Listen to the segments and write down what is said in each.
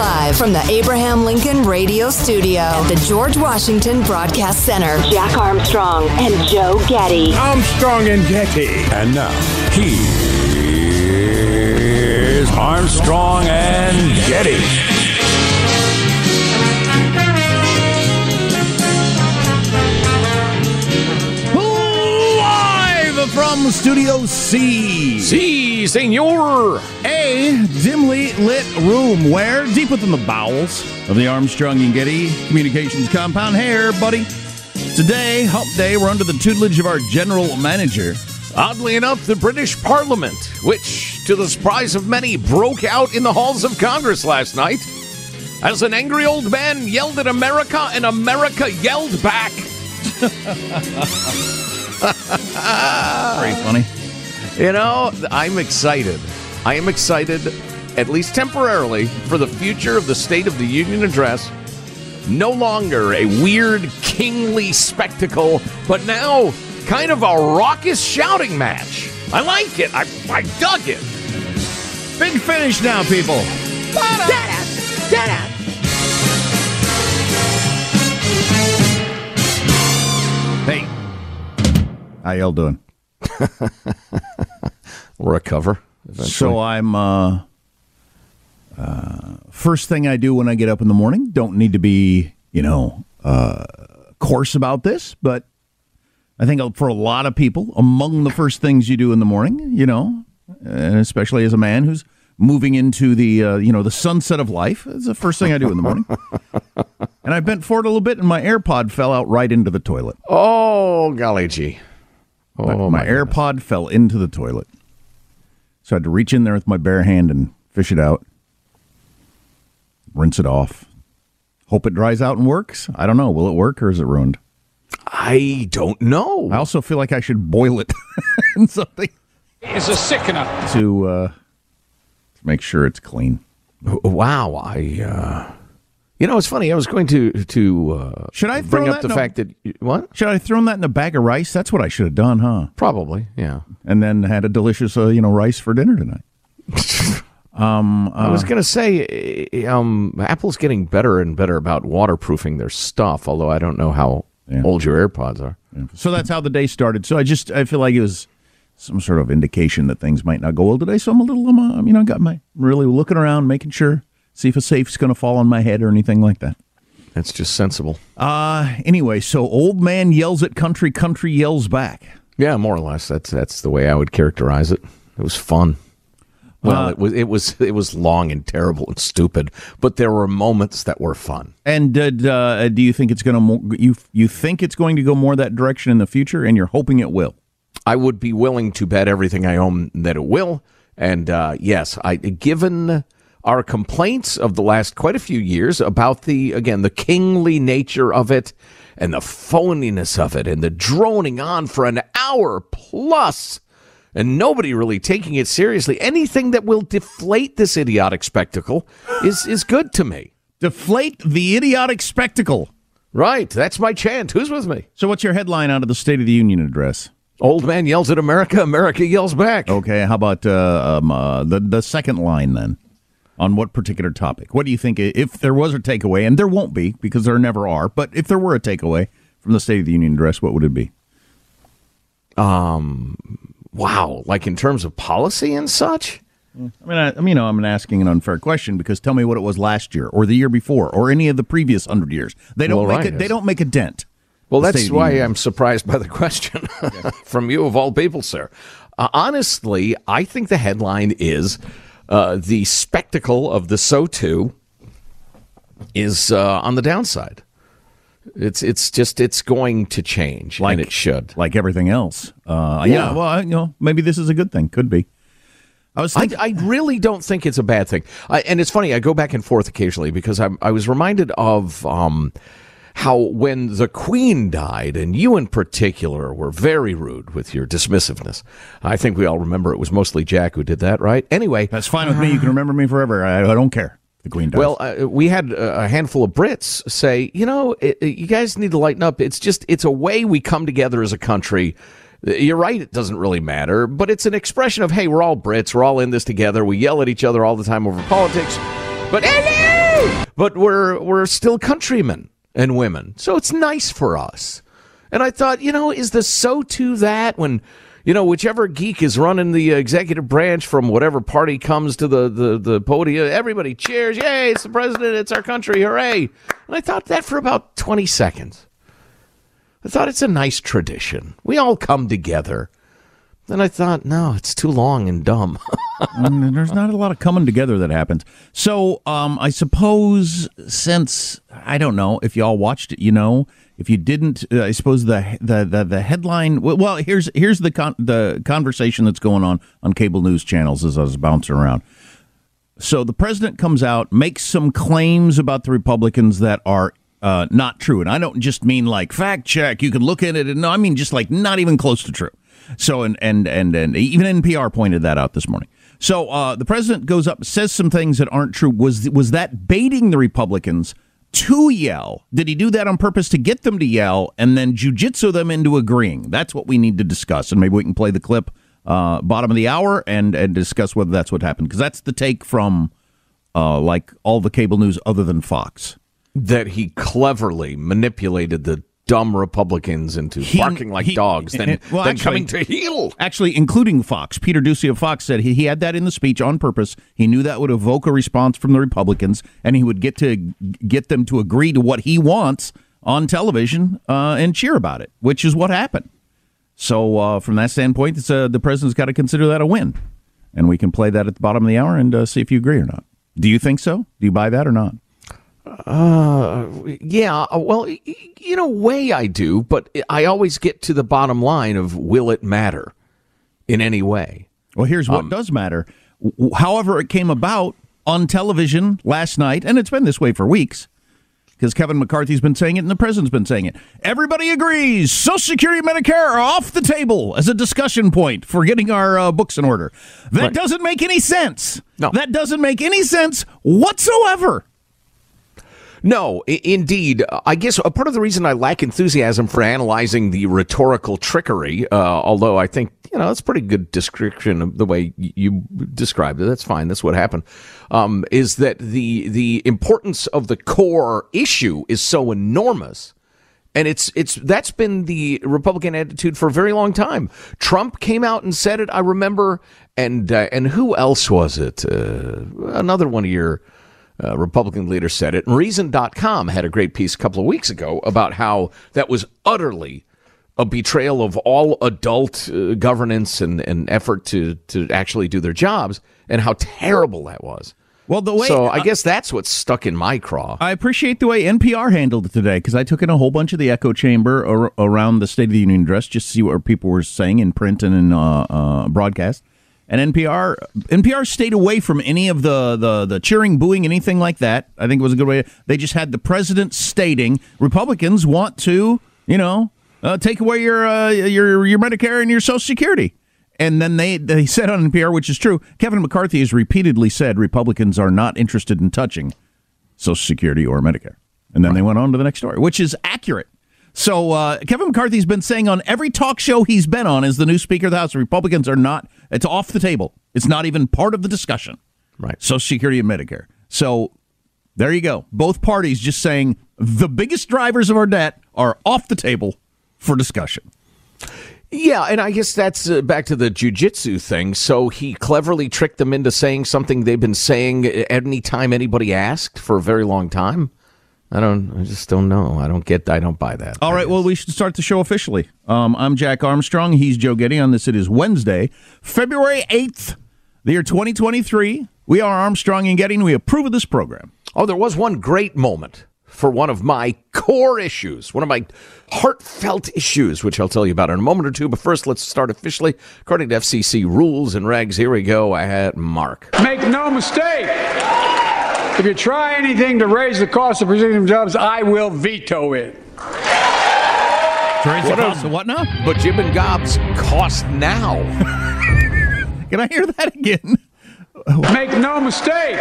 Live from the Abraham Lincoln Radio Studio at the George Washington Broadcast Center. Jack Armstrong and Joe Getty. Armstrong and Getty. And now, here's Armstrong and Getty. Live from Studio C. Si, senor. A dimly lit room where, deep within the bowels of the Armstrong and Getty Communications compound, here, buddy. Today, Hump Day, we're under the tutelage of our general manager. Oddly enough, the British Parliament, which, to the surprise of many, broke out in the halls of Congress last night, as an angry old man yelled at America and America yelled back. Very funny. You know, I'm excited. I am excited, at least temporarily, for the future of the State of the Union address. No longer a weird, kingly spectacle, but now kind of a raucous shouting match. I like it. I, I dug it. Big finish now, people. Hey, how y'all doing? Recover. So I'm uh, uh, first thing I do when I get up in the morning. Don't need to be you know uh, coarse about this, but I think for a lot of people, among the first things you do in the morning, you know, and especially as a man who's moving into the uh, you know the sunset of life, is the first thing I do in the morning. and I bent forward a little bit, and my AirPod fell out right into the toilet. Oh, golly gee. Oh, my my AirPod fell into the toilet. So I had to reach in there with my bare hand and fish it out, rinse it off. Hope it dries out and works. I don't know. Will it work or is it ruined? I don't know. I also feel like I should boil it in something is a sickener. to uh, to make sure it's clean. Wow, I. Uh, you know, it's funny. I was going to to uh, Should I bring up the in a- fact that what? Should I have thrown that in a bag of rice? That's what I should have done, huh? Probably, yeah. And then had a delicious, uh, you know, rice for dinner tonight. I was going to say, eh, um, Apple's getting better and better about waterproofing their stuff. Although I don't know how Yeah. old your AirPods are. So that's how the day started. So I just I feel like it was some sort of indication that things might not go well today. So I'm a little, I'm, uh, you know, I got my really looking around, making sure, see if a safe's going to fall on my head or anything like that. That's just sensible. Uh anyway, so old man yells at country, country yells back. Yeah, more or less. That's that's the way I would characterize it. It was fun. Well, Uh, it was it was it was long and terrible and stupid, but there were moments that were fun. And did, uh, do you think it's going to mo- you you think it's going to go more that direction in the future, and you're hoping it will? I would be willing to bet everything I own that it will. And uh, yes, I given our complaints of the last quite a few years about the again the kingly nature of it and the phoniness of it and the droning on for an hour plus and nobody really taking it seriously. Anything that will deflate this idiotic spectacle is is good to me. Deflate the idiotic spectacle. Right, that's my chant. Who's with me? So, what's your headline out of the State of the Union address? Old man yells at America, America yells back. Okay, how about uh, um, uh, the the second line then? On what particular topic? What do you think if there was a takeaway, and there won't be because there never are, but if there were a takeaway from the State of the Union address, what would it be? Um, wow, like in terms of policy and such? I mean, I, I mean, you know, I'm asking an unfair question because tell me what it was last year, or the year before, or any of the previous hundred years. They don't Well, make right, it. They don't make a dent. Well, that's State of the why I'm surprised by the question from you, of all people, sir. Uh, honestly, I think the headline is uh, the spectacle of the So 2 is uh, on the downside. It's it's just it's going to change, Like- and it should. like everything else. Uh, yeah. Yeah. Well, I, you know, maybe this is a good thing. Could be. I was I, thinking. I really don't think it's a bad thing. I, and it's funny, I go back and forth occasionally because I'm, I was reminded of um, how when the Queen died, and you in particular were very rude with your dismissiveness. I think we all remember it was mostly Jack who did that, right? Anyway, that's fine with me. You can remember me forever. I, I don't care. The Queen dies. well, uh, we had a a handful of Brits say, you know, it, it- you guys need to lighten up. It's just, it's a way we come together as a country. You're right, it doesn't really matter, but it's an expression of, hey, we're all Brits. We're all in this together. We yell at each other all the time over politics, but but we're we're still countrymen and women, so it's nice for us. And I thought, you know, is the so to that when you know whichever geek is running the executive branch from whatever party comes to the the the podium, everybody cheers, yay! It's the president, it's our country, hooray! And I thought that for about twenty seconds. I thought it's a nice tradition. We all come together. Then I thought, no, it's too long and dumb. Mm, there's not a lot of coming together that happens. So, um, I suppose since I don't know if y'all watched it, you know, if you didn't, uh, I suppose the the the, the headline. Well, here's here's the con- the conversation that's going on on cable news channels as I was bouncing around. So the president comes out, makes some claims about the Republicans that are uh, not true, and I don't just mean like fact check. You can look at it, and no, I mean just like not even close to true. So and and and and even NPR pointed that out this morning. So uh, the president goes up, says some things that aren't true. Was was that baiting the Republicans to yell? Did he do that on purpose to get them to yell and then jujitsu them into agreeing? That's what we need to discuss, and maybe we can play the clip uh, bottom of the hour and and discuss whether that's what happened because that's the take from uh, like all the cable news other than Fox. that he cleverly manipulated the dumb Republicans into He- barking like he- dogs, then, well, then actually- coming to heel. Actually, including Fox. Peter Doocy of Fox said he, he had that in the speech on purpose. He knew that would evoke a response from the Republicans, and he would get to get them to agree to what he wants on television uh, and cheer about it, which is what happened. So, uh, from that standpoint, it's, uh, the president's got to consider that a win, and we can play that at the bottom of the hour and uh, see if you agree or not. Do you think so? Do you buy that or not? Yeah, uh, well, in a way I do, but I always get to the bottom line of will it matter in any way? Well, here's what does matter. However, it came about on television last night, and it's been this way for weeks because Kevin McCarthy's been saying it and the president's been saying it. Everybody agrees Social Security and Medicare are off the table as a discussion point for getting our uh, books in order. That Right. doesn't make any sense. No. That doesn't make any sense whatsoever. No, I- indeed. I guess a part of the reason I lack enthusiasm for analyzing the rhetorical trickery, uh, although I think you know that's a pretty good description of the way you described it. That's fine. That's what happened. Um, is that the the importance of the core issue is so enormous. And it's it's that's been the Republican attitude for a very long time. Trump came out and said it. I remember, and uh, and who else was it? Uh, another one of your uh, Republican leader said it. And Reason.com had a great piece a couple of weeks ago about how that was utterly a betrayal of all adult uh, governance and, and effort to to actually do their jobs, and how terrible that was. Well, the way so I guess that's what's stuck in my craw. I appreciate the way NPR handled it today because I took in a whole bunch of the echo chamber ar- around the State of the Union address just to see what people were saying in print and in uh, uh, broadcast. And NPR NPR stayed away from any of the, the the cheering, booing, anything like that. I think it was a good way. They just had the president stating Republicans want to, you know, uh, take away your uh, your your Medicare and your Social Security. And then they, they said on NPR, which is true, Kevin McCarthy has repeatedly said Republicans are not interested in touching Social Security or Medicare. And then they went on to the next story, which is accurate. So uh, Kevin McCarthy's been saying on every talk show he's been on as the new Speaker of the House, Republicans are not, it's off the table. It's not even part of the discussion. Right. Social Security and Medicare. So there you go. Both parties just saying the biggest drivers of our debt are off the table for discussion. Yeah, and I guess that's uh, back to the jujitsu thing. So he cleverly tricked them into saying something they've been saying anytime anybody asked for a very long time. I don't. I just don't know. I don't get. I don't buy that. All right, well, we should start the show officially. Um, I'm Jack Armstrong. He's Joe Getty. On this, it is Wednesday, February 8th, the year 2023. We are Armstrong and Getty, and we approve of this program. Oh, there was one great moment for one of my core issues, one of my heartfelt issues, which I'll tell you about in a moment or two. But first, let's start officially. According to FCC rules and regs, here we go. I had Mark. Make no mistake. If you try anything to raise the cost of precision jobs, I will veto it. Raise the cost of what now? But Jim and Gob's cost now. Can I hear that again? Make no mistake.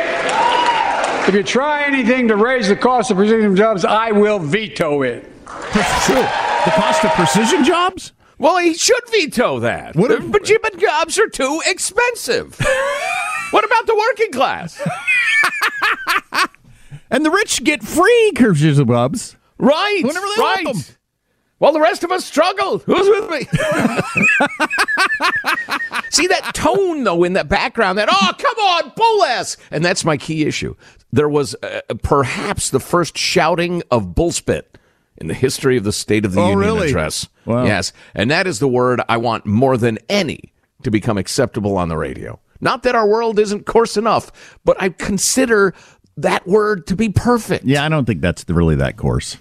If you try anything to raise the cost of precision jobs, I will veto it. The cost of precision jobs? Well, he should veto that. What if- but Jim and Gobs are too expensive. what about the working class? And the rich get free precision jobs. Right. Whenever they right. want them. While the rest of us struggle. Who's with me? See that tone, though, in the background, that, oh, come on, bull ass. And that's my key issue. There was uh, perhaps the first shouting of bullspit in the history of the State of the Oh, Union really? address. Wow. Yes. And that is the word I want more than any to become acceptable on the radio. Not that our world isn't coarse enough, but I consider that word to be perfect. Yeah, I don't think that's really that coarse.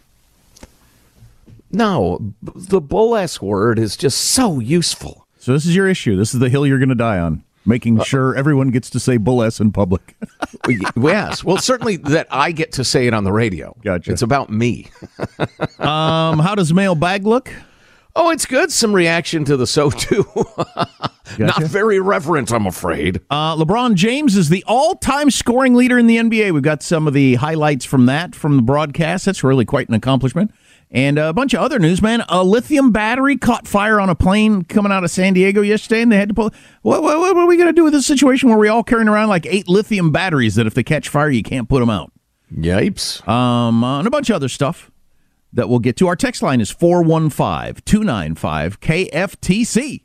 No, the bull ass word is just so useful. So this is your issue. This is the hill you're going to die on. Making sure everyone gets to say bull s in public. yes. Well, certainly that I get to say it on the radio. Gotcha. It's about me. um, how does mailbag look? Oh, it's good. Some reaction to the so too. Not very reverent, I'm afraid. Uh, LeBron James is the all-time scoring leader in the NBA. We've got some of the highlights from that from the broadcast. That's really quite an accomplishment. And a bunch of other news, man. A lithium battery caught fire on a plane coming out of San Diego yesterday, and they had to pull. What, what, what are we going to do with this situation where we're all carrying around like eight lithium batteries that if they catch fire, you can't put them out? Yipes. Um, uh, and a bunch of other stuff that we'll get to. Our text line is 415 295 KFTC.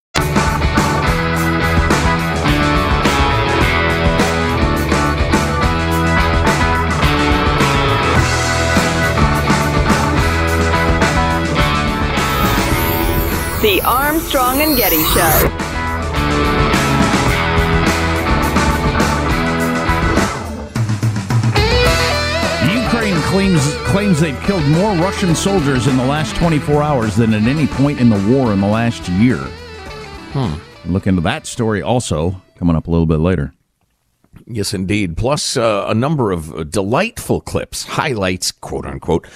The Armstrong and Getty Show. Ukraine claims claims they've killed more Russian soldiers in the last 24 hours than at any point in the war in the last year. Hmm. Look into that story also coming up a little bit later. Yes, indeed. Plus uh, a number of uh, delightful clips, highlights, quote unquote,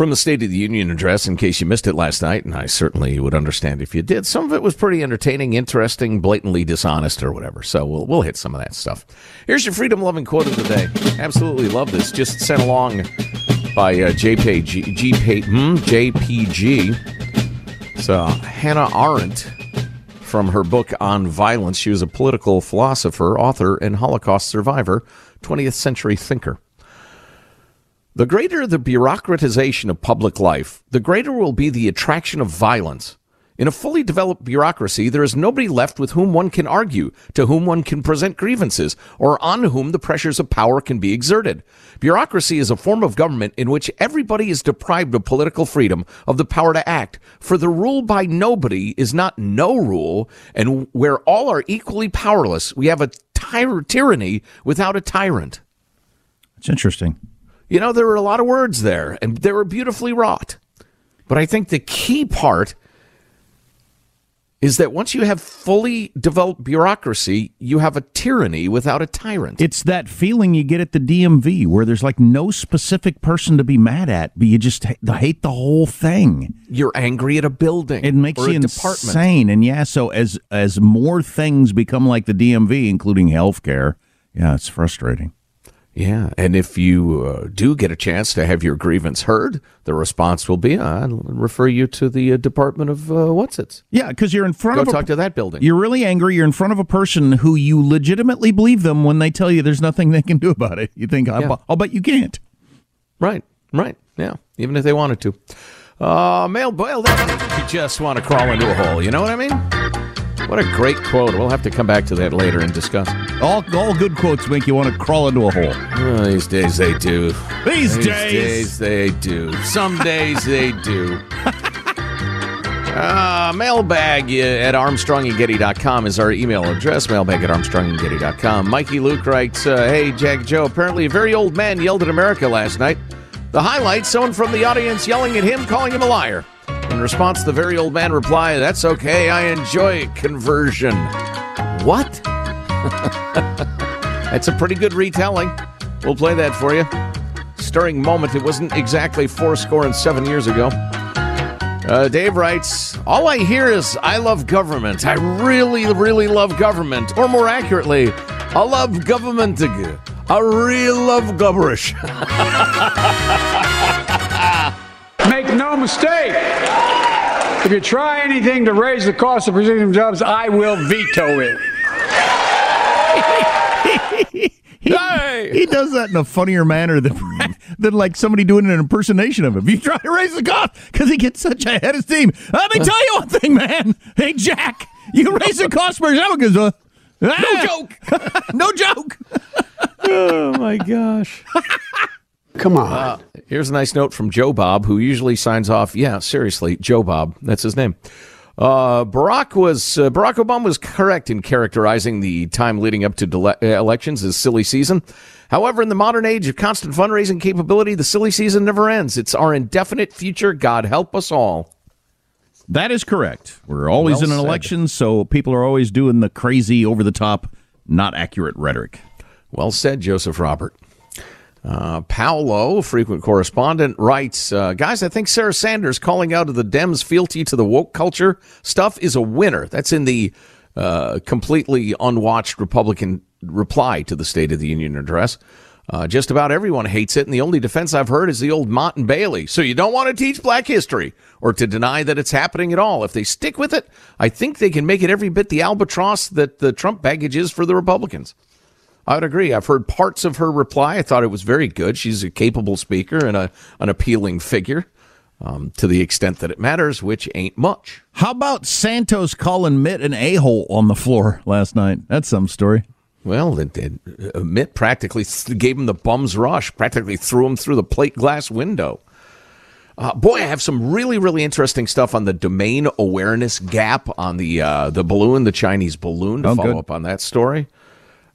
from the State of the Union address in case you missed it last night. And I certainly would understand if you did. Some of it was pretty entertaining, interesting, blatantly dishonest, or whatever. So we'll, we'll hit some of that stuff. Here's your freedom loving quote of the day. Absolutely love this. Just sent along by uh, JPG, GP, hmm, JPG. So Hannah Arendt from her book on violence. She was a political philosopher, author, and Holocaust survivor, 20th century thinker. The greater the bureaucratization of public life, the greater will be the attraction of violence. In a fully developed bureaucracy, there is nobody left with whom one can argue, to whom one can present grievances, or on whom the pressures of power can be exerted. Bureaucracy is a form of government in which everybody is deprived of political freedom, of the power to act. For the rule by nobody is not no rule, and where all are equally powerless, we have a tyr- tyranny without a tyrant. It's interesting. You know, there were a lot of words there, and they were beautifully wrought. But I think the key part is that once you have fully developed bureaucracy, you have a tyranny without a tyrant. It's that feeling you get at the DMV where there's like no specific person to be mad at, but you just hate the whole thing. You're angry at a building. It makes you insane. And yeah, so as as more things become like the DMV, including healthcare, yeah, it's frustrating. Yeah, and if you uh, do get a chance to have your grievance heard, the response will be, "I'll refer you to the uh, Department of uh, what's it." Yeah, because you're in front Go of a- talk to that building. You're really angry. You're in front of a person who you legitimately believe them when they tell you there's nothing they can do about it. You think, I'll, Yeah. I'll bet you can't. Right, right, yeah. Even if they wanted to. Uh, mail boil that. You just want to crawl into a hole. You know what I mean? What a great quote. We'll have to come back to that later and discuss. All all good quotes make you want to crawl into a hole. Oh, these days they do. These days. days they do. Some days they do. Uh, mailbag uh, at armstrongandgetty.com is our email address. Mailbag at armstrongandgetty.com. Mikey Luke writes, uh, Hey, Jack Joe, apparently a very old man yelled at America last night. The highlight, someone from the audience yelling at him, calling him a liar. In response, the very old man replied, That's okay, I enjoy conversion. What? That's a pretty good retelling. We'll play that for you. Stirring moment. It wasn't exactly four score and seven years ago. Uh, Dave writes, All I hear is, I love government. I really, really love government. Or more accurately, I love government. I really love gubberish. Make no mistake. If you try anything to raise the cost of precision jobs, I will veto it. he, he does that in a funnier manner than, than like somebody doing an impersonation of him. You try to raise the cost because he gets such a head of steam. Let me tell you one thing, man. Hey, Jack, you raise the cost for because uh, No joke. no joke. oh, my gosh. Come on. Uh, here's a nice note from Joe Bob, who usually signs off. Yeah, seriously, Joe Bob. That's his name. Uh, Barack was uh, Barack Obama was correct in characterizing the time leading up to dele- uh, elections as silly season. However, in the modern age of constant fundraising capability, the silly season never ends. It's our indefinite future. God help us all. That is correct. We're always Well in an said. election, so people are always doing the crazy, over the top, not accurate rhetoric. Well said, Joseph Robert. Uh, Paolo, frequent correspondent, writes, uh, guys, I think Sarah Sanders calling out of the Dems fealty to the woke culture stuff is a winner. That's in the uh, completely unwatched Republican reply to the State of the Union address. Uh, just about everyone hates it, and the only defense I've heard is the old Motte and Bailey. So you don't want to teach black history or to deny that it's happening at all. If they stick with it, I think they can make it every bit the albatross that the Trump baggage is for the Republicans. I would agree. I've heard parts of her reply. I thought it was very good. She's a capable speaker and a, an appealing figure um, to the extent that it matters, which ain't much. How about Santos calling Mitt an a hole on the floor last night? That's some story. Well, it, it, uh, Mitt practically gave him the bum's rush, practically threw him through the plate glass window. Uh, boy, I have some really, really interesting stuff on the domain awareness gap on the uh, the balloon, the Chinese balloon. To Oh, follow good. up on that story,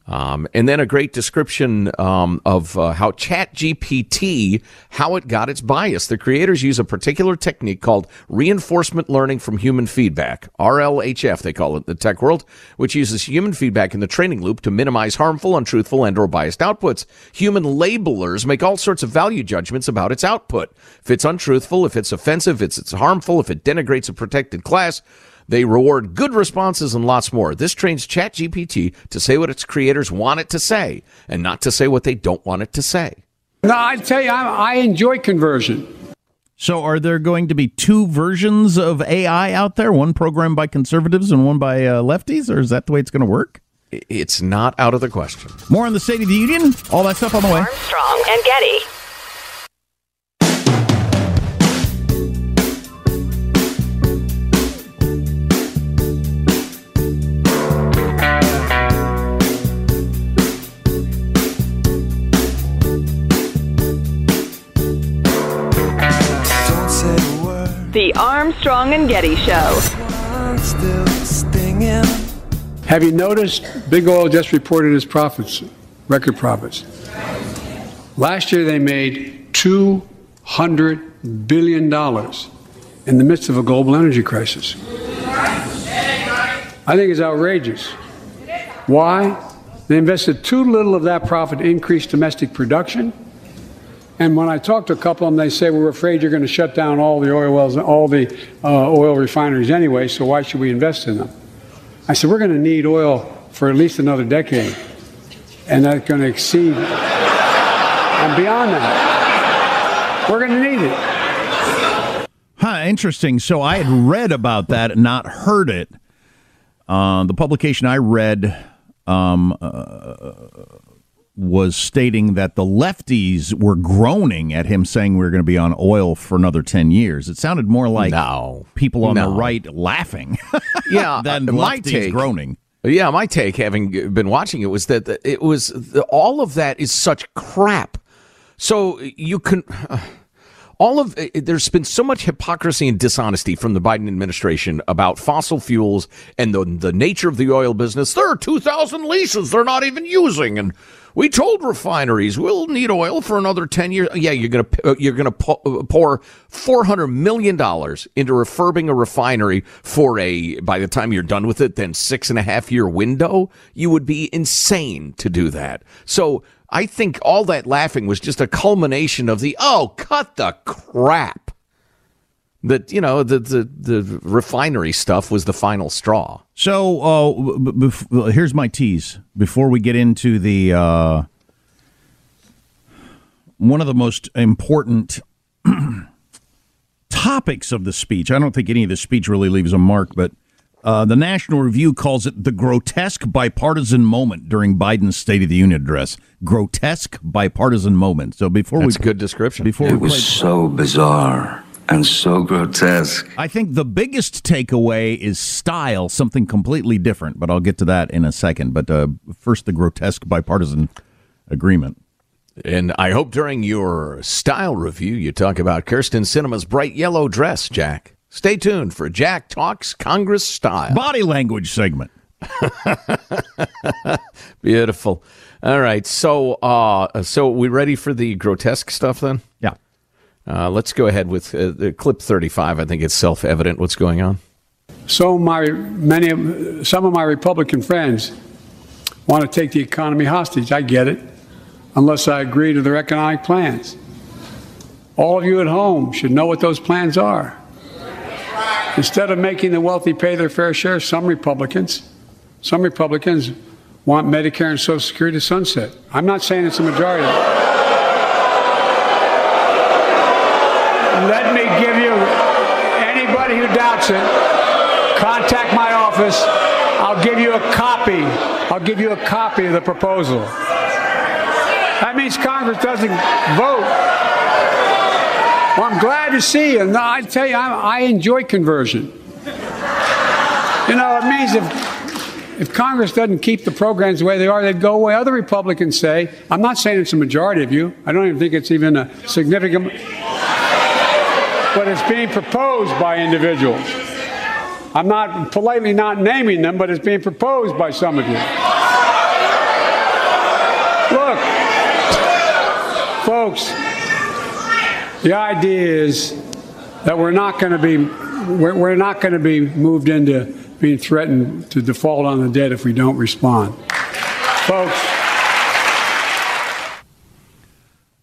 um, and then a great description um, of uh, how ChatGPT how it got its bias. The creators use a particular technique called reinforcement learning from human feedback (RLHF). They call it the tech world, which uses human feedback in the training loop to minimize harmful, untruthful, and/or biased outputs. Human labelers make all sorts of value judgments about its output. If it's untruthful, if it's offensive, if it's harmful, if it denigrates a protected class. They reward good responses and lots more. This trains ChatGPT to say what its creators want it to say and not to say what they don't want it to say. No, I tell you, I, I enjoy conversion. So, are there going to be two versions of AI out there? One programmed by conservatives and one by uh, lefties, or is that the way it's going to work? It's not out of the question. More on the State of the Union. All that stuff on the way. Armstrong and Getty. Armstrong and Getty Show. Have you noticed Big Oil just reported its profits, record profits? Last year they made $200 billion in the midst of a global energy crisis. I think it's outrageous. Why? They invested too little of that profit to increase domestic production. And when I talk to a couple of them, they say, We're afraid you're going to shut down all the oil wells, and all the uh, oil refineries anyway, so why should we invest in them? I said, We're going to need oil for at least another decade. And that's going to exceed. And beyond that, we're going to need it. Huh, interesting. So I had read about that and not heard it. Uh, the publication I read um, uh, was stating that the lefties were groaning at him saying we are going to be on oil for another 10 years. It sounded more like no, people on no. the right laughing yeah, than uh, my lefties take, groaning. Yeah, my take, having been watching it, was that it was the, all of that is such crap. So you can. Uh, all of eh, there's been so much hypocrisy and dishonesty from the Biden administration about fossil fuels and the the nature of the oil business. There are 2,000 leases they're not even using, and we told refineries we'll need oil for another 10 years. Yeah, you're gonna uh, you're gonna uh, pour 400 million dollars into refurbing a refinery for a by the time you're done with it, then six and a half year window. You would be insane to do that. So I think all that laughing was just a culmination of the oh, cut the crap. That you know the the the refinery stuff was the final straw. So uh, b- b- here's my tease before we get into the uh, one of the most important topics of the speech. I don't think any of the speech really leaves a mark, but uh, the National Review calls it the grotesque bipartisan moment during Biden's State of the Union address. Grotesque bipartisan moment. So before That's we a good description. Before it we was play- so bizarre and so grotesque. I think the biggest takeaway is style, something completely different, but I'll get to that in a second. But uh, first, the grotesque bipartisan agreement. And I hope during your style review you talk about Kyrsten Sinema's bright yellow dress, Jack. Stay tuned for Jack Talks Congress Style. Body language segment. Beautiful. All right. So, uh, so we ready for the grotesque stuff then? Yeah. Uh, let's go ahead with uh, the clip 35. I think it's self evident what's going on. So my many of, some of my Republican friends want to take the economy hostage. I get it, unless I agree to their economic plans. All of you at home should know what those plans are. Instead of making the wealthy pay their fair share, some Republicans, some Republicans want Medicare and Social Security to sunset. I'm not saying it's a majority. Let me give you anybody who doubts it, contact my office. I'll give you a copy. I'll give you a copy of the proposal. That means Congress doesn't vote. Well, I'm glad to see you. No, I tell you, I, I enjoy conversion. You know, it means if, if Congress doesn't keep the programs the way they are, they'd go away. Other Republicans say, I'm not saying it's a majority of you. I don't even think it's even a significant, but it's being proposed by individuals. I'm not politely not naming them, but it's being proposed by some of you. Look, folks, the idea is that we're not going to be we're, we're not going to be moved into being threatened to default on the debt if we don't respond, folks.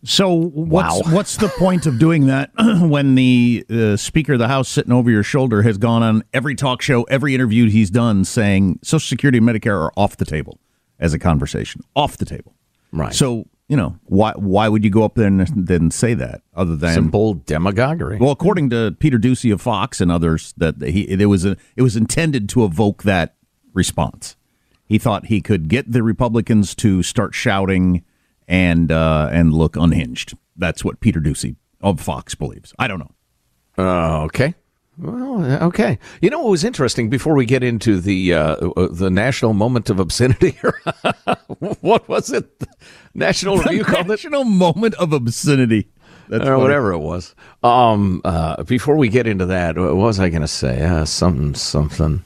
So what's what's the point of doing that when the uh, Speaker of the House sitting over your shoulder has gone on every talk show, every interview he's done, saying Social Security and Medicare are off the table as a conversation, off the table. Right. So you know why why would you go up there and then say that other than simple demagoguery? Well, according to Peter Doocy of Fox and others, that he it was a, it was intended to evoke that response. He thought he could get the Republicans to start shouting and uh, and look unhinged. That's what Peter Doocy of Fox believes. I don't know. Uh, okay. Well, okay. You know what was interesting before we get into the uh, the national moment of obscenity? what was it? National The Review called it national moment of obscenity. That's or funny. whatever it was. Um, uh, before we get into that, what was I going to say? Uh, something, something.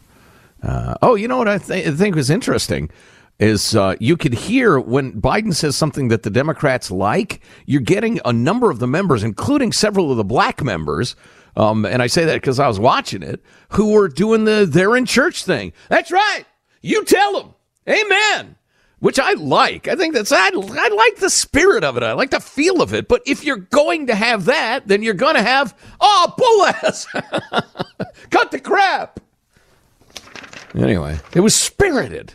Uh, oh, you know what I, th- I think was interesting is uh, you could hear when Biden says something that the Democrats like, you're getting a number of the members, including several of the black members. Um, and I say that because I was watching it, who were doing the they're in church thing. That's right. You tell them. Amen which I like. I think that's I, I like the spirit of it. I like the feel of it. But if you're going to have that, then you're going to have oh bull ass, cut the crap. Anyway, it was spirited.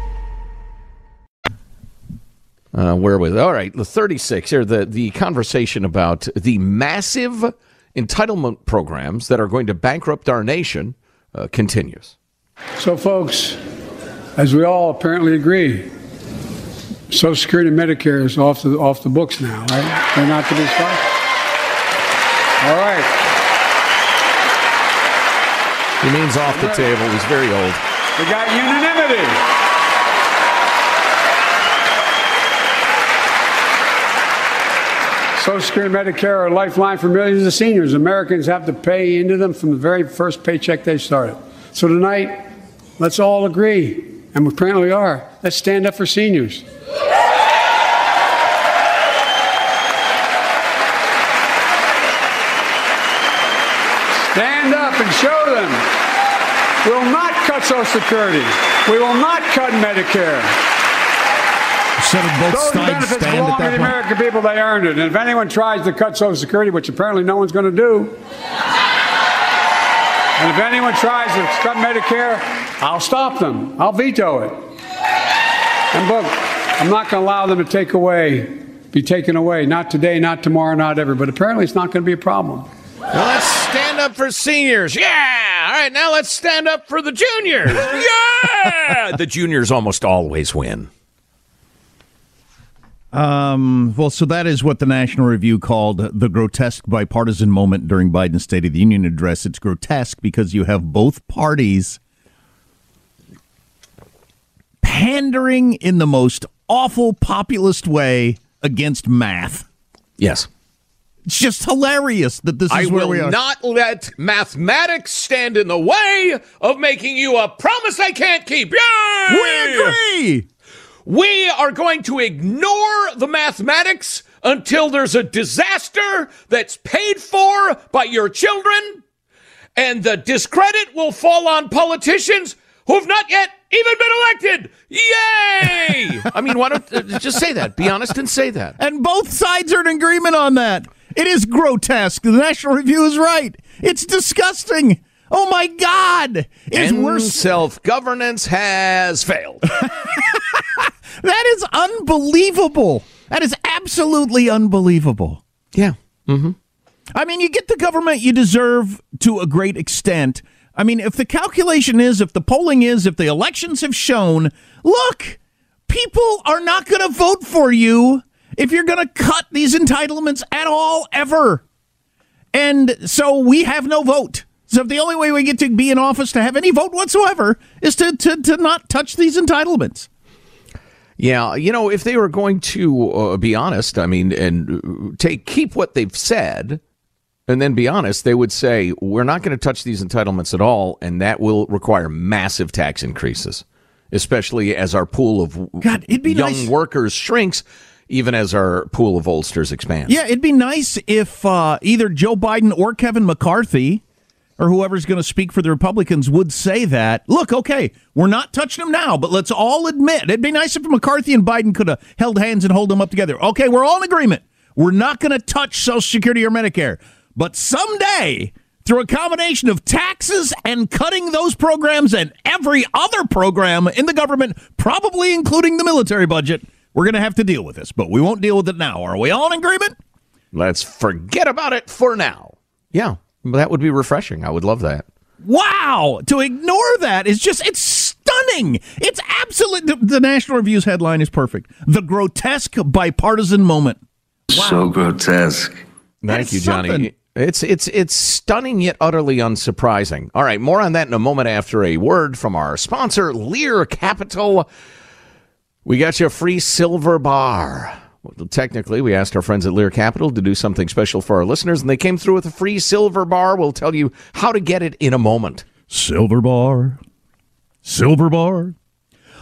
Uh, where was all right? The thirty-six here. The the conversation about the massive entitlement programs that are going to bankrupt our nation uh, continues. So, folks, as we all apparently agree, Social Security and Medicare is off the off the books now, right? They're not to be stopped. All right. He means off the table. He's very old. We got unanimity. Social Security and Medicare are a lifeline for millions of seniors. Americans have to pay into them from the very first paycheck they started. So tonight, let's all agree, and we apparently are, let's stand up for seniors. Stand up and show them. We will not cut Social Security. We will not cut Medicare. Said it both Those sides benefits stand belong at to the point. American people. They earned it. And if anyone tries to cut Social Security, which apparently no one's going to do, and if anyone tries to cut Medicare, I'll stop them. I'll veto it. And look, I'm not going to allow them to take away, be taken away. Not today, not tomorrow, not ever. But apparently, it's not going to be a problem. Now let's stand up for seniors. Yeah. All right. Now let's stand up for the juniors. Yeah. the juniors almost always win. Um, well, so that is what the National Review called the grotesque bipartisan moment during Biden's State of the Union address. It's grotesque because you have both parties pandering in the most awful populist way against math. Yes. It's just hilarious that this is I where we are. I will not let mathematics stand in the way of making you a promise I can't keep. Yay! We agree. We are going to ignore the mathematics until there's a disaster that's paid for by your children, and the discredit will fall on politicians who have not yet even been elected. Yay! I mean, why don't uh, just say that? Be honest and say that. And both sides are in agreement on that. It is grotesque. The National Review is right. It's disgusting. Oh my God. It's and worse. self governance has failed. That is unbelievable. That is absolutely unbelievable. Yeah. Mm-hmm. I mean, you get the government you deserve to a great extent. I mean, if the calculation is, if the polling is, if the elections have shown, look, people are not going to vote for you if you're going to cut these entitlements at all, ever. And so we have no vote. So the only way we get to be in office to have any vote whatsoever is to, to, to not touch these entitlements. Yeah, you know, if they were going to uh, be honest, I mean, and uh, take keep what they've said, and then be honest, they would say we're not going to touch these entitlements at all, and that will require massive tax increases, especially as our pool of God, it'd be young nice- workers shrinks, even as our pool of oldsters expands. Yeah, it'd be nice if uh, either Joe Biden or Kevin McCarthy or whoever's going to speak for the Republicans would say that. Look, okay, we're not touching them now, but let's all admit it'd be nice if McCarthy and Biden could have held hands and hold them up together. Okay, we're all in agreement. We're not going to touch Social Security or Medicare, but someday. Through a combination of taxes and cutting those programs and every other program in the government, probably including the military budget, we're going to have to deal with this. But we won't deal with it now. Are we all in agreement? Let's forget about it for now. Yeah, that would be refreshing. I would love that. Wow, to ignore that is just it's stunning. It's absolute the, the National Review's headline is perfect. The grotesque bipartisan moment. So grotesque. Thank That's you, Johnny. something. It's it's it's stunning yet utterly unsurprising. All right, more on that in a moment after a word from our sponsor, Lear Capital. We got you a free silver bar. Technically, we asked our friends at Lear Capital to do something special for our listeners, and they came through with a free silver bar. We'll tell you how to get it in a moment. Silver bar. Silver bar.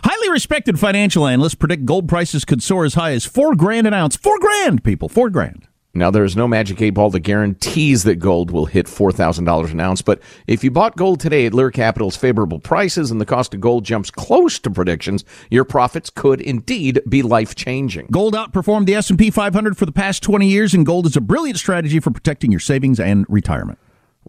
Highly respected financial analysts predict gold prices could soar as high as four grand an ounce. Four grand, people, four grand. Now, there is no magic eight ball that guarantees that gold will hit $4,000 an ounce, but if you bought gold today at Lear Capital's favorable prices and the cost of gold jumps close to predictions, your profits could indeed be life-changing. Gold outperformed the S&P 500 for the past 20 years, and gold is a brilliant strategy for protecting your savings and retirement.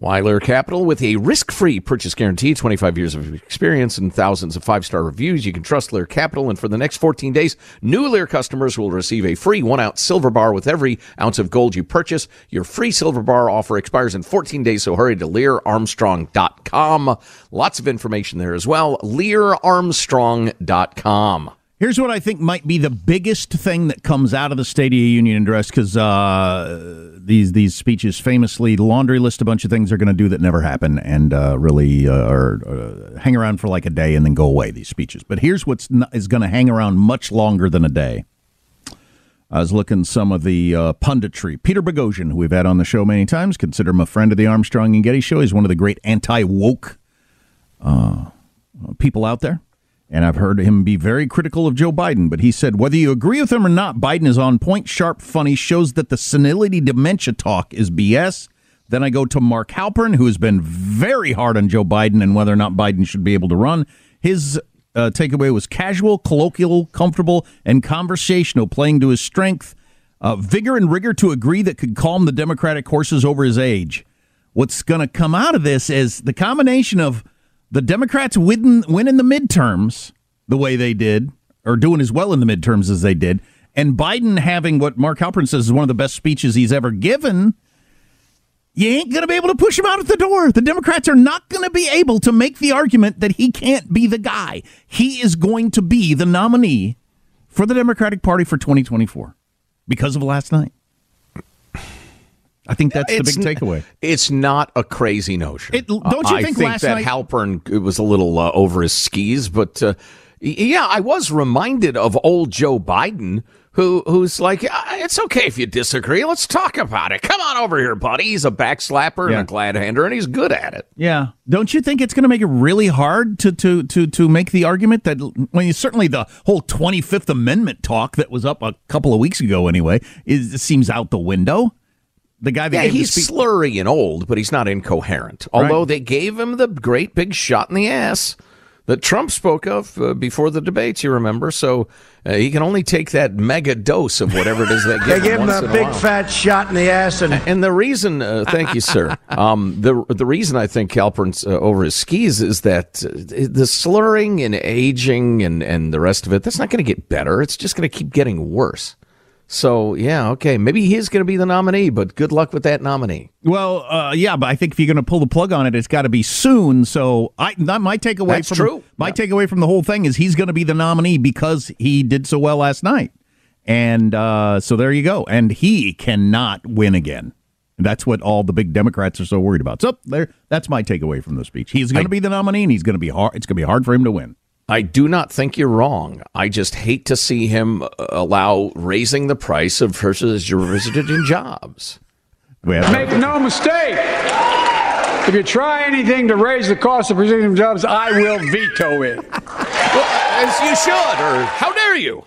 Lear Capital with a risk-free purchase guarantee, 25 years of experience and thousands of five-star reviews. You can trust Lear Capital, and for the next 14 days, new Lear customers will receive a free one-ounce silver bar with every ounce of gold you purchase. Your free silver bar offer expires in 14 days, so hurry to LearArmstrong.com. Lots of information there as well. LearArmstrong.com. Here's what I think might be the biggest thing that comes out of the State of the Union address because uh, these these speeches famously laundry list a bunch of things they're going to do that never happen and uh, really uh, are, uh, hang around for like a day and then go away. These speeches, but here's what's is going to hang around much longer than a day. I was looking some of the uh, punditry. Peter Boghossian, who we've had on the show many times, consider him a friend of the Armstrong and Getty show. He's one of the great anti woke uh, people out there. And I've heard him be very critical of Joe Biden, but he said whether you agree with him or not, Biden is on point, sharp, funny, shows that the senility dementia talk is BS. Then I go to Mark Halperin, who has been very hard on Joe Biden and whether or not Biden should be able to run. His uh, takeaway was casual, colloquial, comfortable, and conversational, playing to his strength, uh, vigor and rigor to agree that could calm the Democratic horses over his age. What's going to come out of this is the combination of the Democrats win, win in the midterms the way they did, or doing as well in the midterms as they did, and Biden having what Mark Halperin says is one of the best speeches he's ever given, you ain't going to be able to push him out at the door. The Democrats are not going to be able to make the argument that he can't be the guy. He is going to be the nominee for the Democratic Party for 2024 because of last night. I think that's It's the big n- takeaway. It's not a crazy notion. It- don't you I think think last that night- Halperin was a little uh, over his skis, but uh, yeah, I was reminded of old Joe Biden, who who's like, "Ah, it's okay if you disagree. Let's talk about it. Come on over here, buddy. He's a backslapper Yeah. and a glad hander, and he's good at it. Yeah, don't you think it's going to make it really hard to to to to make the argument that when you certainly the whole Twenty Fifth Amendment talk that was up a couple of weeks ago anyway is seems out the window. The guy that Yeah, he's speech- slurry and old, but he's not incoherent. Although they gave him the great big shot in the ass that Trump spoke of uh, before the debates, you remember. So uh, he can only take that mega dose of whatever it is they give They him They give him once a in a big fat shot in the ass and And the reason, uh, thank you, sir. Um, the the reason I think Halperin's uh, over his skis is that uh, the slurring and aging and and the rest of it that's not going to get better. It's just going to keep getting worse. So yeah, okay, maybe he is going to be the nominee, but good luck with that nominee. Well, uh, yeah, but I think if you're going to pull the plug on it, it's got to be soon. So I, not my takeaway That's from true. my takeaway from the whole thing is he's going to be the nominee because he did so well last night, and uh, so there you go. And he cannot win again. That's what all the big Democrats are so worried about. So there, that's my takeaway from the speech. He's going to be the nominee, and he's going to be hard. It's going to be hard for him to win. I do not think you're wrong. I just hate to see him uh, allow raising the price of his resident jobs. Make no mistake. If you try anything to raise the cost of precision jobs, I will veto it. As you should, or how dare you?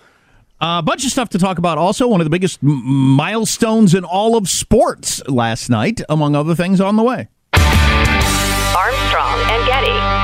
A bunch of stuff to talk about. Also, one of the biggest m- milestones in all of sports last night, among other things, on the way. Armstrong and Getty.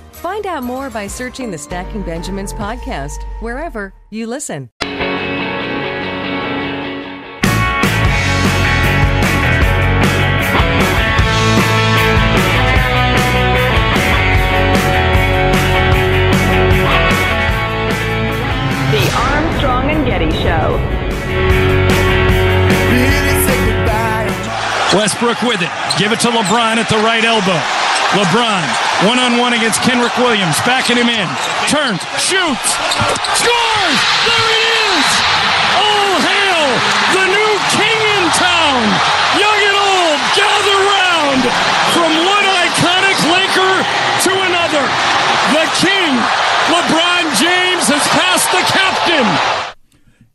Find out more by searching the Stacking Benjamins podcast wherever you listen. The Armstrong and Getty Show. Westbrook with it. Give it to LeBron at the right elbow. LeBron, one on one against Kenrich Williams, backing him in. Turns, shoots, scores! There it is! All hail the new king in town! Young and old, gather round! From one iconic Laker to another, the king, LeBron James, has passed the captain!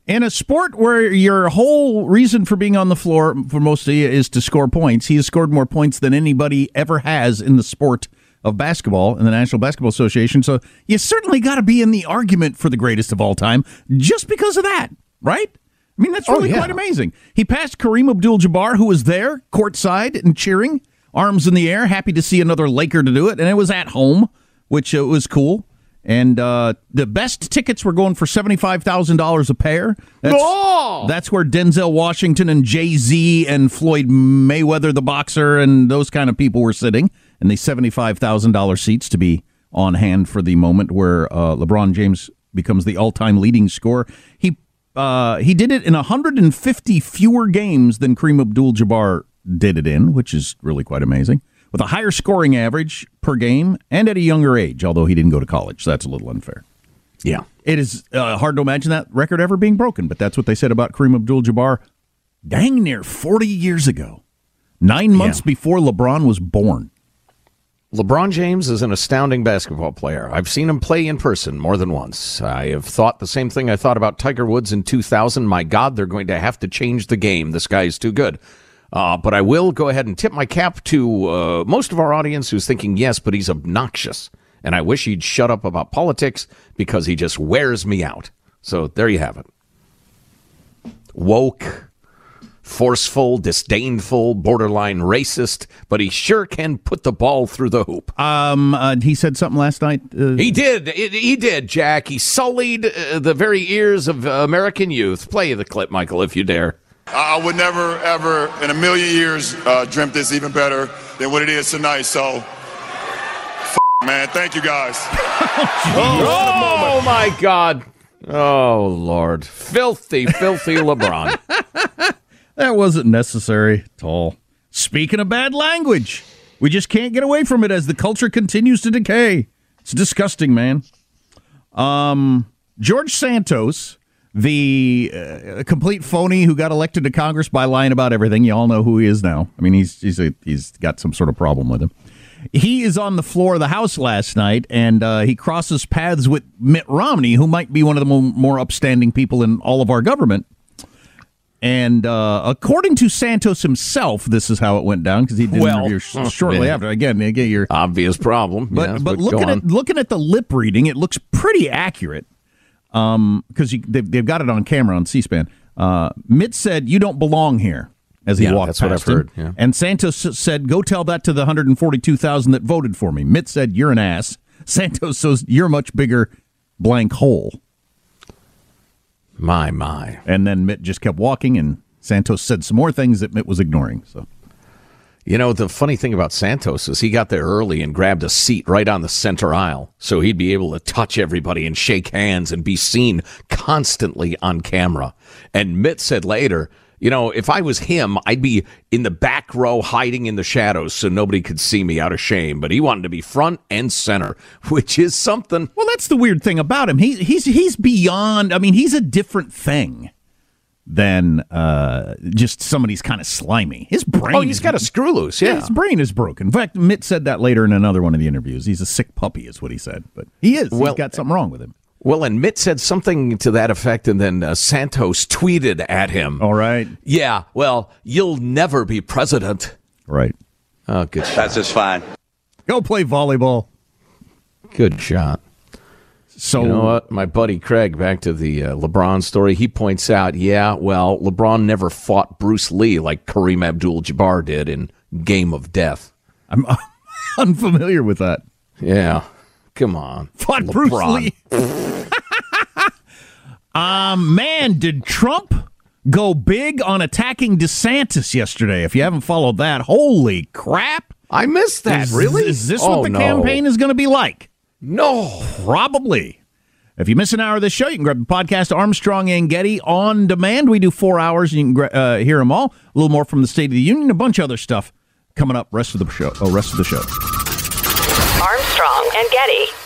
In a sport where your whole reason for being on the floor for most of you is to score points, he has scored more points than anybody ever has in the sport of basketball in the National Basketball Association. So you certainly got to be in the argument for the greatest of all time just because of that, right? I mean, that's really oh, yeah. quite amazing. He passed Kareem Abdul Jabbar, who was there courtside and cheering, arms in the air, happy to see another Laker to do it. And it was at home, which uh, was cool. And uh, the best tickets were going for seventy-five thousand dollars a pair. That's, oh! that's where Denzel Washington and Jay Z and Floyd Mayweather, the boxer, and those kind of people were sitting in the seventy-five thousand dollars seats to be on hand for the moment where uh, LeBron James becomes the all-time leading scorer. He uh, he did it in 150 fewer games than Kareem Abdul-Jabbar did it in, which is really quite amazing with a higher scoring average per game and at a younger age, although he didn't go to college. So that's a little unfair. Yeah. It is uh, hard to imagine that record ever being broken, but that's what they said about Kareem Abdul Jabbar dang near 40 years ago, nine months yeah. before LeBron was born. LeBron James is an astounding basketball player. I've seen him play in person more than once. I have thought the same thing I thought about Tiger Woods in 2000. My God, they're going to have to change the game. This guy is too good. Uh, but I will go ahead and tip my cap to uh, most of our audience who's thinking, yes, but he's obnoxious. And I wish he'd shut up about politics because he just wears me out. So there you have it. Woke, forceful, disdainful, borderline racist, but he sure can put the ball through the hoop. Um, uh, he said something last night. Uh, he did. He did, Jack. He sullied uh, the very ears of American youth. Play the clip, Michael, if you dare. I would never, ever in a million years uh, dreamt this even better than what it is tonight. So, f- man, thank you guys. oh, oh my God. Oh, Lord. Filthy, filthy LeBron. that wasn't necessary at all. Speaking of bad language, we just can't get away from it as the culture continues to decay. It's disgusting, man. Um, George Santos the uh, complete phony who got elected to Congress by lying about everything. You all know who he is now. I mean, he's he's a, he's got some sort of problem with him. He is on the floor of the House last night, and uh, he crosses paths with Mitt Romney, who might be one of the more, more upstanding people in all of our government. And uh, according to Santos himself, this is how it went down because he did well, interview sh- shortly yeah. after. Again, get your obvious problem, but yes, but looking at looking at the lip reading, it looks pretty accurate because um, they've, they've got it on camera on C-SPAN. Uh, Mitt said, "You don't belong here." As he yeah, walked that's past what I've him. heard. Yeah. And Santos said, "Go tell that to the 142,000 that voted for me." Mitt said, "You're an ass." Santos says, "You're much bigger." Blank hole. My my. And then Mitt just kept walking, and Santos said some more things that Mitt was ignoring. So you know, the funny thing about Santos is he got there early and grabbed a seat right on the center aisle. So he'd be able to touch everybody and shake hands and be seen constantly on camera. And Mitt said later, you know, if I was him, I'd be in the back row hiding in the shadows so nobody could see me out of shame. But he wanted to be front and center, which is something. Well, that's the weird thing about him. He, he's he's beyond. I mean, he's a different thing than uh, just somebody's kind of slimy. His brain. Oh, he's got a screw loose. Yeah. yeah. his brain is broken. In fact, Mitt said that later in another one of the interviews. He's a sick puppy, is what he said. But he is. Well, he's got something wrong with him. Well, and Mitt said something to that effect, and then uh, Santos tweeted at him. All right. Yeah. Well, you'll never be president. Right. Oh, good. Shot. That's just fine. Go play volleyball. Good shot. So you know what, my buddy Craig, back to the uh, LeBron story. He points out, yeah, well, LeBron never fought Bruce Lee like Kareem Abdul-Jabbar did in Game of Death. I'm unfamiliar with that. Yeah, come on, fought LeBron. Bruce Lee. um, man, did Trump go big on attacking DeSantis yesterday? If you haven't followed that, holy crap! I missed that. Is, really? Is this oh, what the no. campaign is going to be like? No. Probably. If you miss an hour of this show, you can grab the podcast Armstrong and Getty on demand. We do four hours, and you can uh, hear them all. A little more from the State of the Union, a bunch of other stuff coming up. Rest of the show. Oh, rest of the show. Armstrong and Getty.